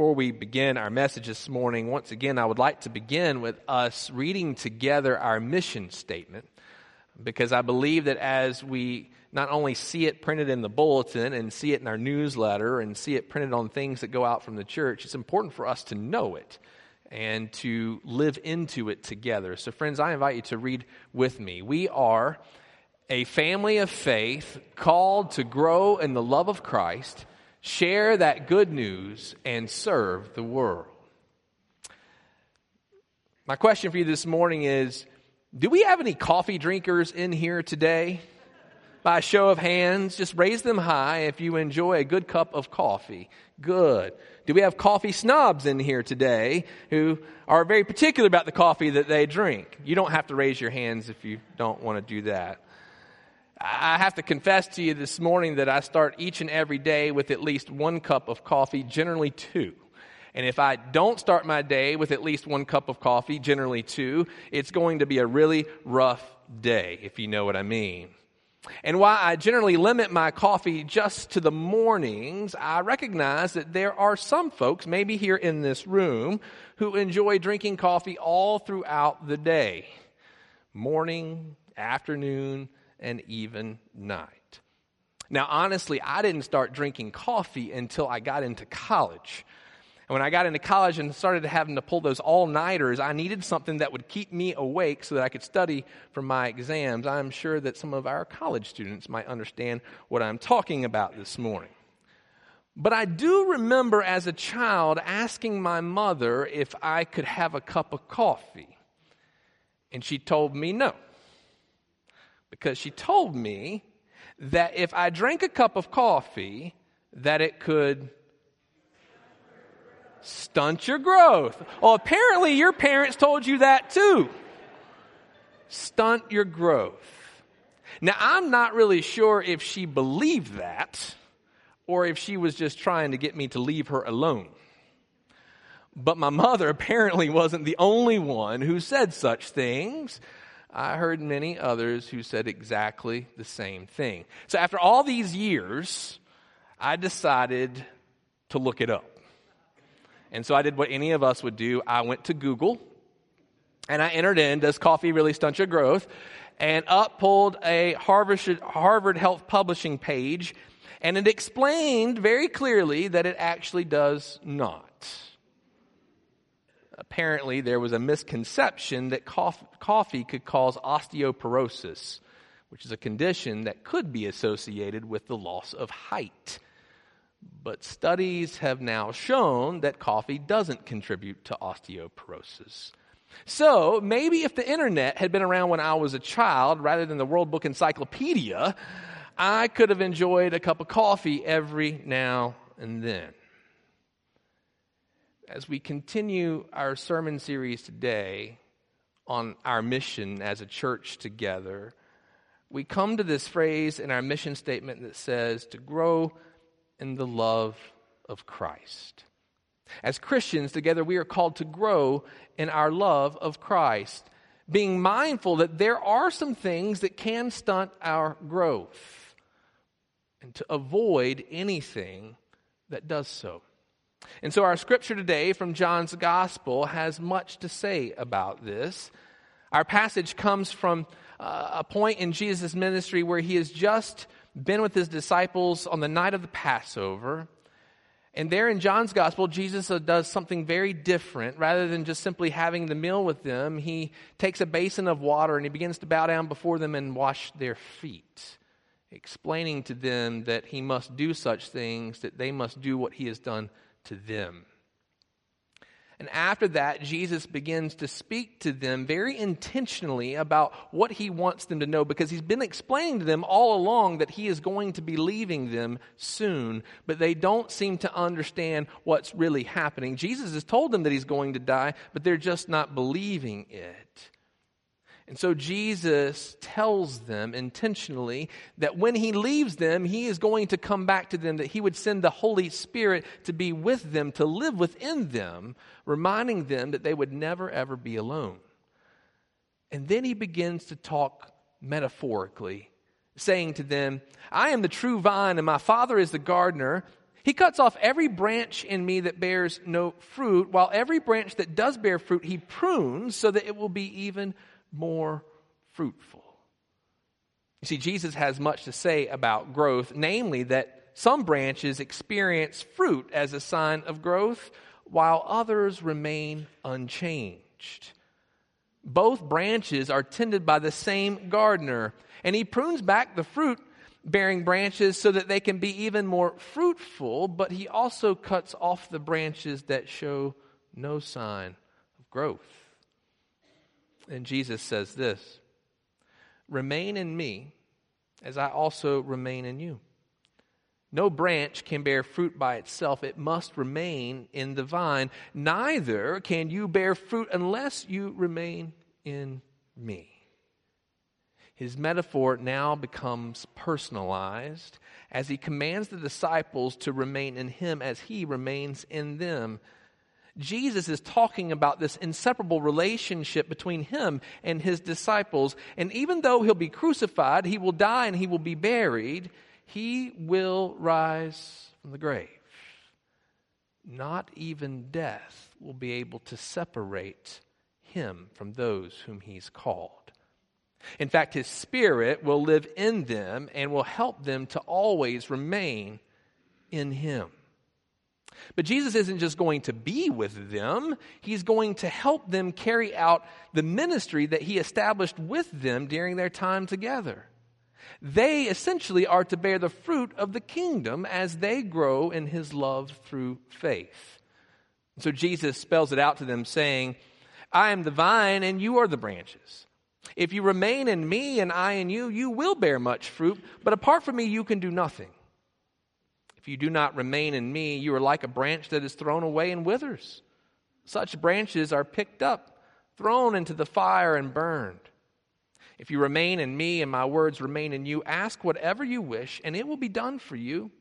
before we begin our message this morning, once again, I would like to begin with us reading together our mission statement because I believe that as we not only see it printed in the bulletin and see it in our newsletter and see it printed on things that go out from the church, it's important for us to know it and to live into it together. So, friends, I invite you to read with me. We are a family of faith called to grow in the love of Christ, share that good news, and serve the world. My question for you this morning is Do we have any coffee drinkers in here today? By a show of hands, just raise them high if you enjoy a good cup of coffee. Good. Do we have coffee snobs in here today who are very particular about the coffee that they drink? You don't have to raise your hands if you don't want to do that. I have to confess to you this morning that I start each and every day with at least one cup of coffee, generally two. And if I don't start my day with at least one cup of coffee, generally two, it's going to be a really rough day, if you know what I mean. And while I generally limit my coffee just to the mornings, I recognize that there are some folks, maybe here in this room, who enjoy drinking coffee all throughout the day morning, afternoon, and even night. Now, honestly, I didn't start drinking coffee until I got into college. And when I got into college and started having to pull those all nighters, I needed something that would keep me awake so that I could study for my exams. I'm sure that some of our college students might understand what I'm talking about this morning. But I do remember as a child asking my mother if I could have a cup of coffee. And she told me no because she told me that if I drank a cup of coffee, that it could stunt your growth. Well, apparently your parents told you that too. Stunt your growth. Now, I'm not really sure if she believed that or if she was just trying to get me to leave her alone. But my mother apparently wasn't the only one who said such things. I heard many others who said exactly the same thing. So after all these years, I decided to look it up. And so I did what any of us would do. I went to Google and I entered in, does coffee really stunt your growth? And up pulled a Harvard, Harvard Health Publishing page, and it explained very clearly that it actually does not apparently there was a misconception that coffee could cause osteoporosis, which is a condition that could be associated with the loss of height. But studies have now shown that coffee doesn't contribute to osteoporosis. So maybe if the internet had been around when I was a child rather than the World Book Encyclopedia, I could have enjoyed a cup of coffee every now and then as we continue our sermon series today on our mission as a church together, we come to this phrase in our mission statement that says to grow in the love of Christ. As Christians together, we are called to grow in our love of Christ, being mindful that there are some things that can stunt our growth and to avoid anything that does so. And so, our scripture today from John's Gospel has much to say about this. Our passage comes from uh, a point in Jesus' ministry where he has just been with his disciples on the night of the Passover. And there in John's Gospel, Jesus does something very different. Rather than just simply having the meal with them, he takes a basin of water and he begins to bow down before them and wash their feet, explaining to them that he must do such things, that they must do what he has done to them. And after that, Jesus begins to speak to them very intentionally about what he wants them to know because he's been explaining to them all along that he is going to be leaving them soon, but they don't seem to understand what's really happening. Jesus has told them that he's going to die, but they're just not believing it. And so Jesus tells them intentionally that when he leaves them, he is going to come back to them, that he would send the Holy Spirit to be with them, to live within them, reminding them that they would never, ever be alone. And then he begins to talk metaphorically, saying to them, I am the true vine, and my Father is the gardener. He cuts off every branch in me that bears no fruit, while every branch that does bear fruit, he prunes so that it will be even more fruitful. You see, Jesus has much to say about growth, namely that some branches experience fruit as a sign of growth, while others remain unchanged. Both branches are tended by the same gardener, and he prunes back the fruit bearing branches so that they can be even more fruitful, but he also cuts off the branches that show no sign of growth. And Jesus says this Remain in me as I also remain in you. No branch can bear fruit by itself, it must remain in the vine. Neither can you bear fruit unless you remain in me. His metaphor now becomes personalized as he commands the disciples to remain in him as he remains in them. Jesus is talking about this inseparable relationship between him and his disciples. And even though he'll be crucified, he will die and he will be buried, he will rise from the grave. Not even death will be able to separate him from those whom he's called. In fact, His Spirit will live in them and will help them to always remain in Him. But Jesus isn't just going to be with them, He's going to help them carry out the ministry that He established with them during their time together. They essentially are to bear the fruit of the kingdom as they grow in His love through faith. So Jesus spells it out to them, saying, I am the vine and you are the branches. If you remain in me and I in you, you will bear much fruit, but apart from me, you can do nothing. You do not remain in me, you are like a branch that is thrown away and withers. Such branches are picked up, thrown into the fire, and burned. If you remain in me and my words remain in you, ask whatever you wish, and it will be done for you.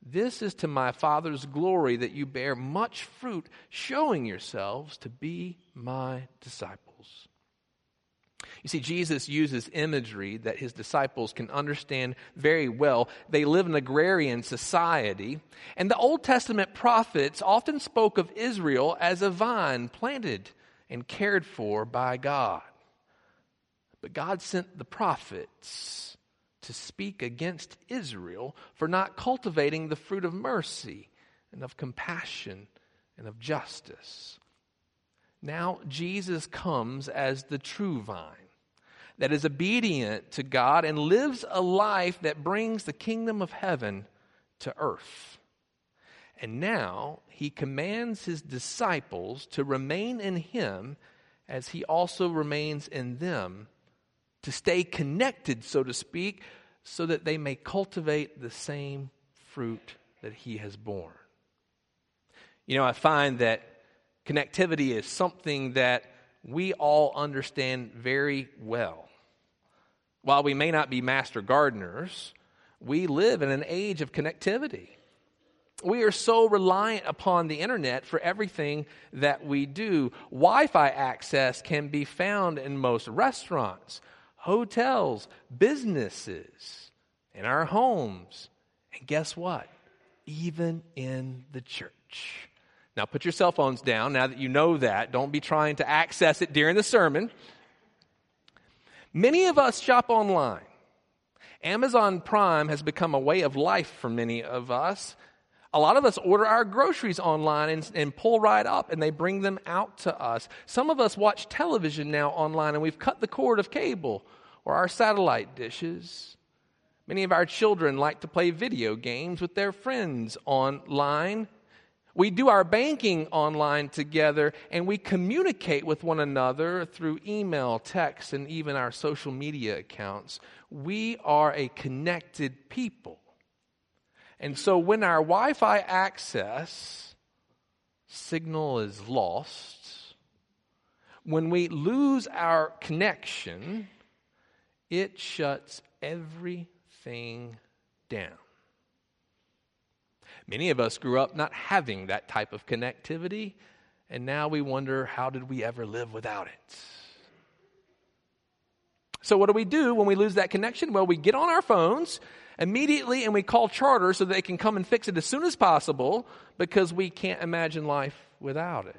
This is to my Father's glory that you bear much fruit, showing yourselves to be my disciples. You see, Jesus uses imagery that his disciples can understand very well. They live in an agrarian society, and the Old Testament prophets often spoke of Israel as a vine planted and cared for by God. But God sent the prophets to speak against Israel for not cultivating the fruit of mercy and of compassion and of justice. Now, Jesus comes as the true vine that is obedient to God and lives a life that brings the kingdom of heaven to earth. And now he commands his disciples to remain in him as he also remains in them, to stay connected, so to speak, so that they may cultivate the same fruit that he has borne. You know, I find that connectivity is something that we all understand very well. While we may not be master gardeners, we live in an age of connectivity. We are so reliant upon the internet for everything that we do. Wi Fi access can be found in most restaurants, hotels, businesses, in our homes. And guess what? Even in the church. Now, put your cell phones down now that you know that. Don't be trying to access it during the sermon. Many of us shop online. Amazon Prime has become a way of life for many of us. A lot of us order our groceries online and, and, pull right up and they bring them out to us. Some of us watch television now online and we've cut the cord of cable or our satellite dishes. Many of our children like to play video games with their friends online. We do our banking online together and we communicate with one another through email, text, and even our social media accounts. We are a connected people. And so when our Wi Fi access signal is lost, when we lose our connection, it shuts everything down. Many of us grew up not having that type of connectivity, and now we wonder how did we ever live without it? So, what do we do when we lose that connection? Well, we get on our phones immediately and we call charter so they can come and fix it as soon as possible because we can't imagine life without it.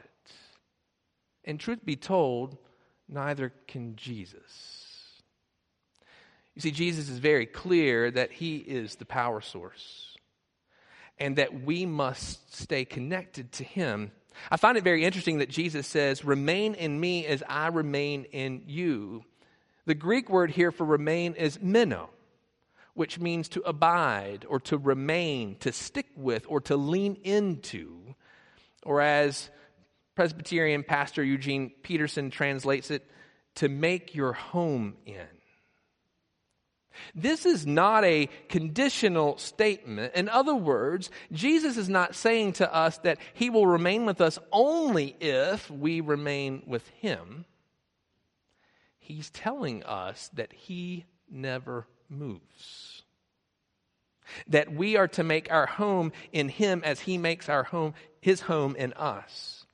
And truth be told, neither can Jesus. You see, Jesus is very clear that he is the power source and that we must stay connected to him. I find it very interesting that Jesus says, Remain in me as I remain in you. The Greek word here for remain is meno, which means to abide or to remain, to stick with, or to lean into. Or as Presbyterian pastor Eugene Peterson translates it, to make your home in. This is not a conditional statement. In other words, Jesus is not saying to us that he will remain with us only if we remain with him. He's telling us that he never moves. That we are to make our home in him as he makes our home his home in us.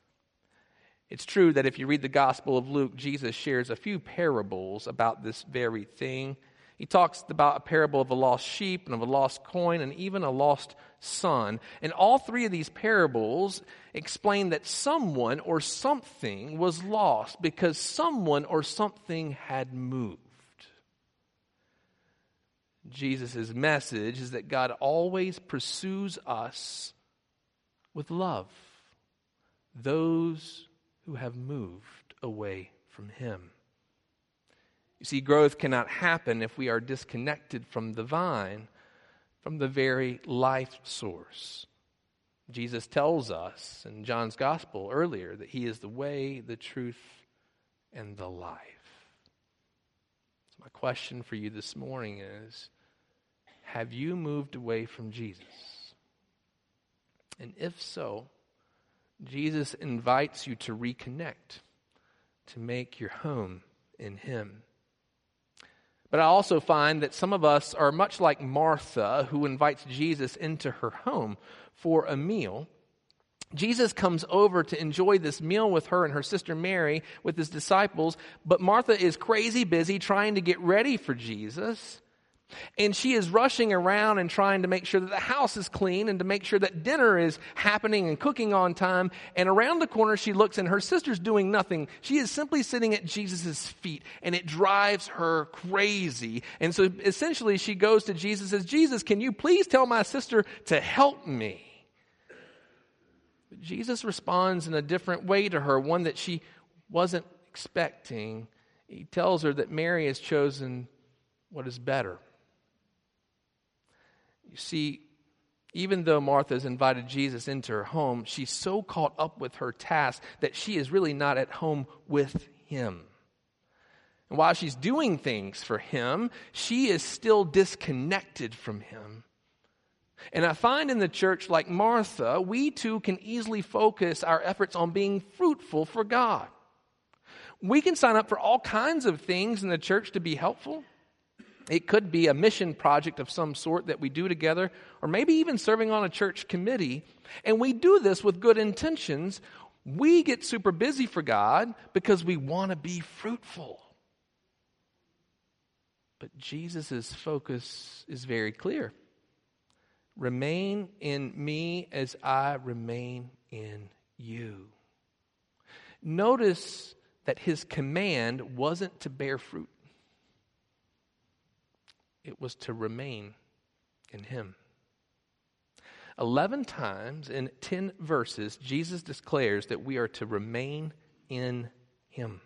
It's true that if you read the Gospel of Luke, Jesus shares a few parables about this very thing. He talks about a parable of a lost sheep and of a lost coin and even a lost son. And all three of these parables explain that someone or something was lost because someone or something had moved. Jesus' message is that God always pursues us with love, those who have moved away from Him. You see, growth cannot happen if we are disconnected from the vine, from the very life source. Jesus tells us in John's gospel earlier that he is the way, the truth, and the life. So, my question for you this morning is Have you moved away from Jesus? And if so, Jesus invites you to reconnect, to make your home in him. But I also find that some of us are much like Martha, who invites Jesus into her home for a meal. Jesus comes over to enjoy this meal with her and her sister Mary, with his disciples, but Martha is crazy busy trying to get ready for Jesus. And she is rushing around and trying to make sure that the house is clean and to make sure that dinner is happening and cooking on time. And around the corner, she looks and her sister's doing nothing. She is simply sitting at Jesus' feet and it drives her crazy. And so essentially, she goes to Jesus and says, Jesus, can you please tell my sister to help me? But Jesus responds in a different way to her, one that she wasn't expecting. He tells her that Mary has chosen what is better. You see, even though Martha has invited Jesus into her home, she's so caught up with her task that she is really not at home with him. And while she's doing things for him, she is still disconnected from him. And I find in the church, like Martha, we too can easily focus our efforts on being fruitful for God. We can sign up for all kinds of things in the church to be helpful. It could be a mission project of some sort that we do together, or maybe even serving on a church committee. And we do this with good intentions. We get super busy for God because we want to be fruitful. But Jesus' focus is very clear remain in me as I remain in you. Notice that his command wasn't to bear fruit it was to remain in him. 11 times in 10 verses, Jesus declares that we are to remain in him.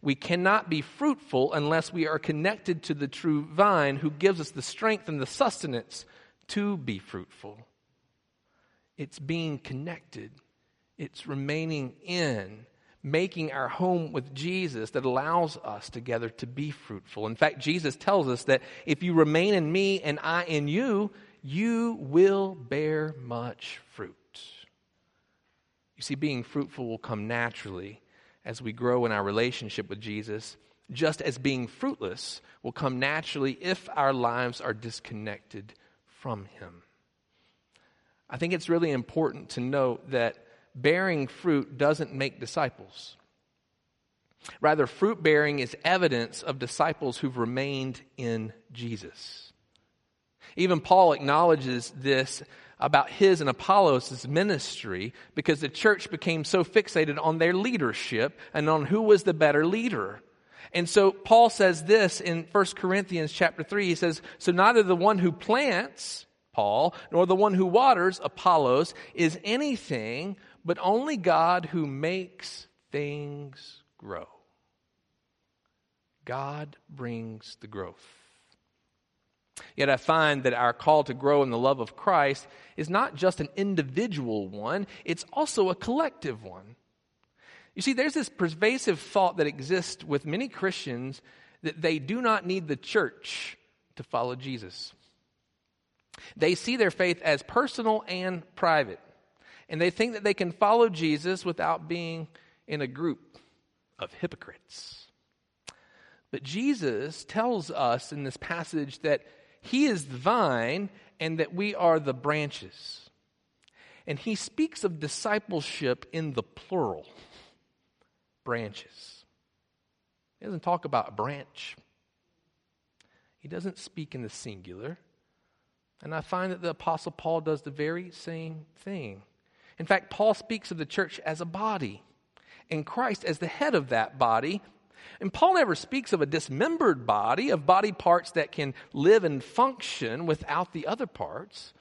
We cannot be fruitful unless we are connected to the true vine who gives us the strength and the sustenance to be fruitful. It's being connected, it's remaining in making our home with Jesus that allows us together to be fruitful. In fact, Jesus tells us that if you remain in me and I in you, you will bear much fruit. You see, being fruitful will come naturally as we grow in our relationship with Jesus, just as being fruitless will come naturally if our lives are disconnected from Him. I think it's really important to note that bearing fruit doesn't make disciples. Rather, fruit bearing is evidence of disciples who've remained in Jesus. Even Paul acknowledges this about his and Apollos' ministry because the church became so fixated on their leadership and on who was the better leader. And so Paul says this in 1 Corinthians chapter 3. He says, So neither the one who plants, Paul, nor the one who waters, Apollos, is anything, but only God who makes things grow. God brings the growth. Yet I find that our call to grow in the love of Christ is not just an individual one, it's also a collective one. You see, there's this pervasive thought that exists with many Christians that they do not need the church to follow Jesus. They see their faith as personal and private, and they think that they can follow Jesus without being in a group of hypocrites. But Jesus tells us in this passage that he is the vine and that we are the branches. And he speaks of discipleship in the plural branches. He doesn't talk about a branch, he doesn't speak in the singular. And I find that the Apostle Paul does the very same thing. In fact, Paul speaks of the church as a body and Christ as the head of that body. And Paul never speaks of a dismembered body, of body parts that can live and function without the other parts.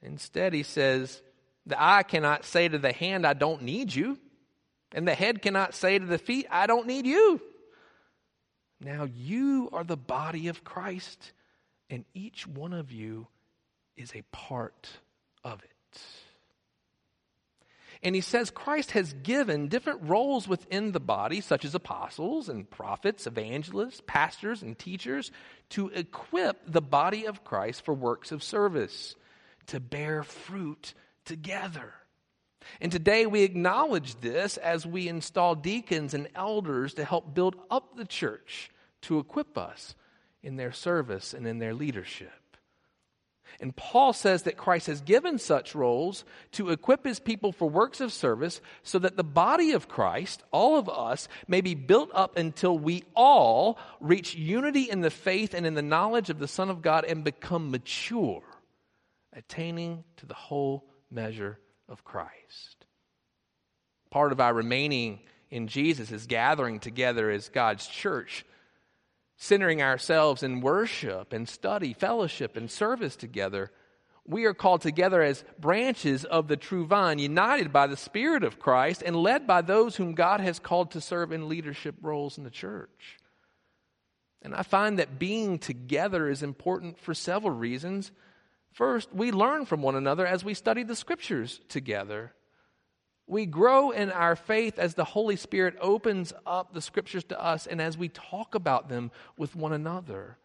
Instead, he says, The eye cannot say to the hand, I don't need you. And the head cannot say to the feet, I don't need you. Now you are the body of Christ, and each one of you is a part of it. And he says Christ has given different roles within the body, such as apostles and prophets, evangelists, pastors, and teachers, to equip the body of Christ for works of service, to bear fruit together. And today we acknowledge this as we install deacons and elders to help build up the church, to equip us in their service and in their leadership. And Paul says that Christ has given such roles to equip his people for works of service so that the body of Christ, all of us, may be built up until we all reach unity in the faith and in the knowledge of the Son of God and become mature, attaining to the whole measure of Christ. Part of our remaining in Jesus is gathering together as God's church, centering ourselves in worship and study, fellowship, and service together. We are called together as branches of the true vine, united by the Spirit of Christ and led by those whom God has called to serve in leadership roles in the church. And I find that being together is important for several reasons. First, we learn from one another as we study the scriptures together. We grow in our faith as the Holy Spirit opens up the scriptures to us and as we talk about them with one another.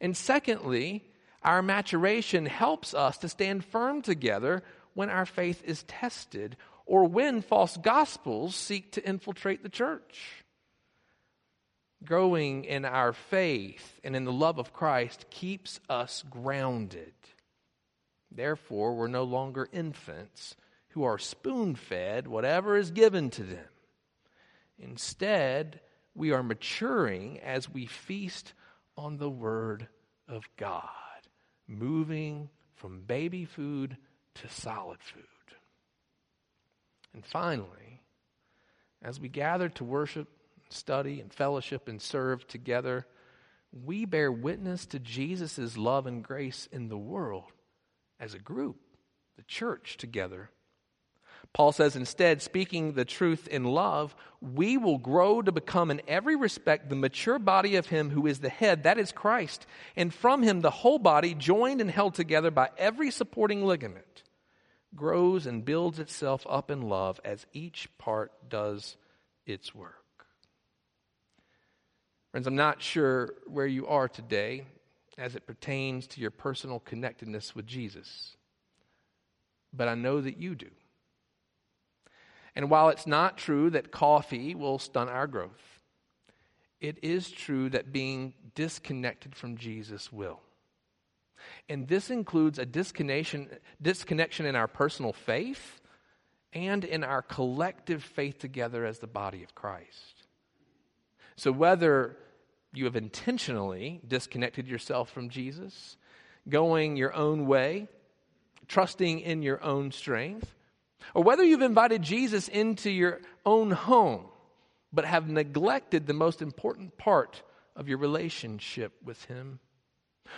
And secondly, our maturation helps us to stand firm together when our faith is tested or when false gospels seek to infiltrate the church. Growing in our faith and in the love of Christ keeps us grounded. Therefore, we're no longer infants who are spoon fed whatever is given to them. Instead, we are maturing as we feast on the Word of God, moving from baby food to solid food. And finally, as we gather to worship, study, and fellowship and serve together, we bear witness to Jesus' love and grace in the world as a group, the church together. Paul says, instead, speaking the truth in love, we will grow to become in every respect the mature body of Him who is the head, that is Christ, and from Him the whole body, joined and held together by every supporting ligament, grows and builds itself up in love as each part does its work. Friends, I'm not sure where you are today as it pertains to your personal connectedness with Jesus. But I know that you do. And while it's not true that coffee will stunt our growth, it is true that being disconnected from Jesus will. And this includes a disconnection, disconnection in our personal faith and in our collective faith together as the body of Christ. So, whether you have intentionally disconnected yourself from Jesus, going your own way, trusting in your own strength, or whether you've invited Jesus into your own home but have neglected the most important part of your relationship with Him,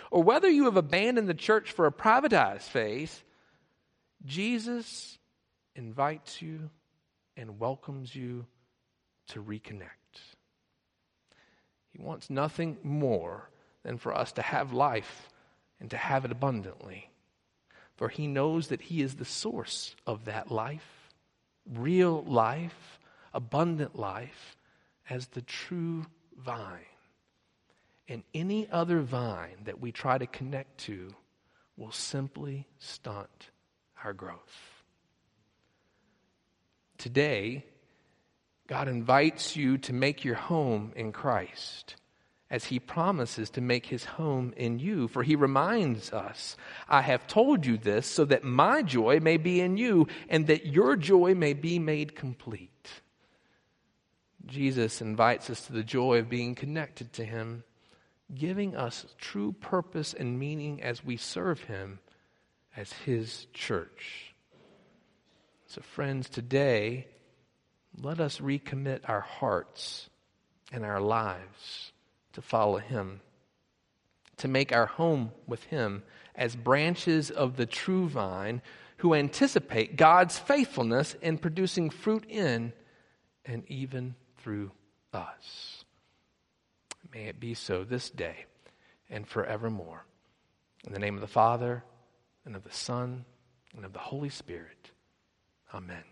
or whether you have abandoned the church for a privatized faith, Jesus invites you and welcomes you to reconnect. He wants nothing more than for us to have life and to have it abundantly. For he knows that he is the source of that life, real life, abundant life, as the true vine. And any other vine that we try to connect to will simply stunt our growth. Today, God invites you to make your home in Christ as he promises to make his home in you. For he reminds us, I have told you this so that my joy may be in you and that your joy may be made complete. Jesus invites us to the joy of being connected to him, giving us true purpose and meaning as we serve him as his church. So, friends, today, let us recommit our hearts and our lives to follow Him, to make our home with Him as branches of the true vine who anticipate God's faithfulness in producing fruit in and even through us. May it be so this day and forevermore. In the name of the Father, and of the Son, and of the Holy Spirit. Amen.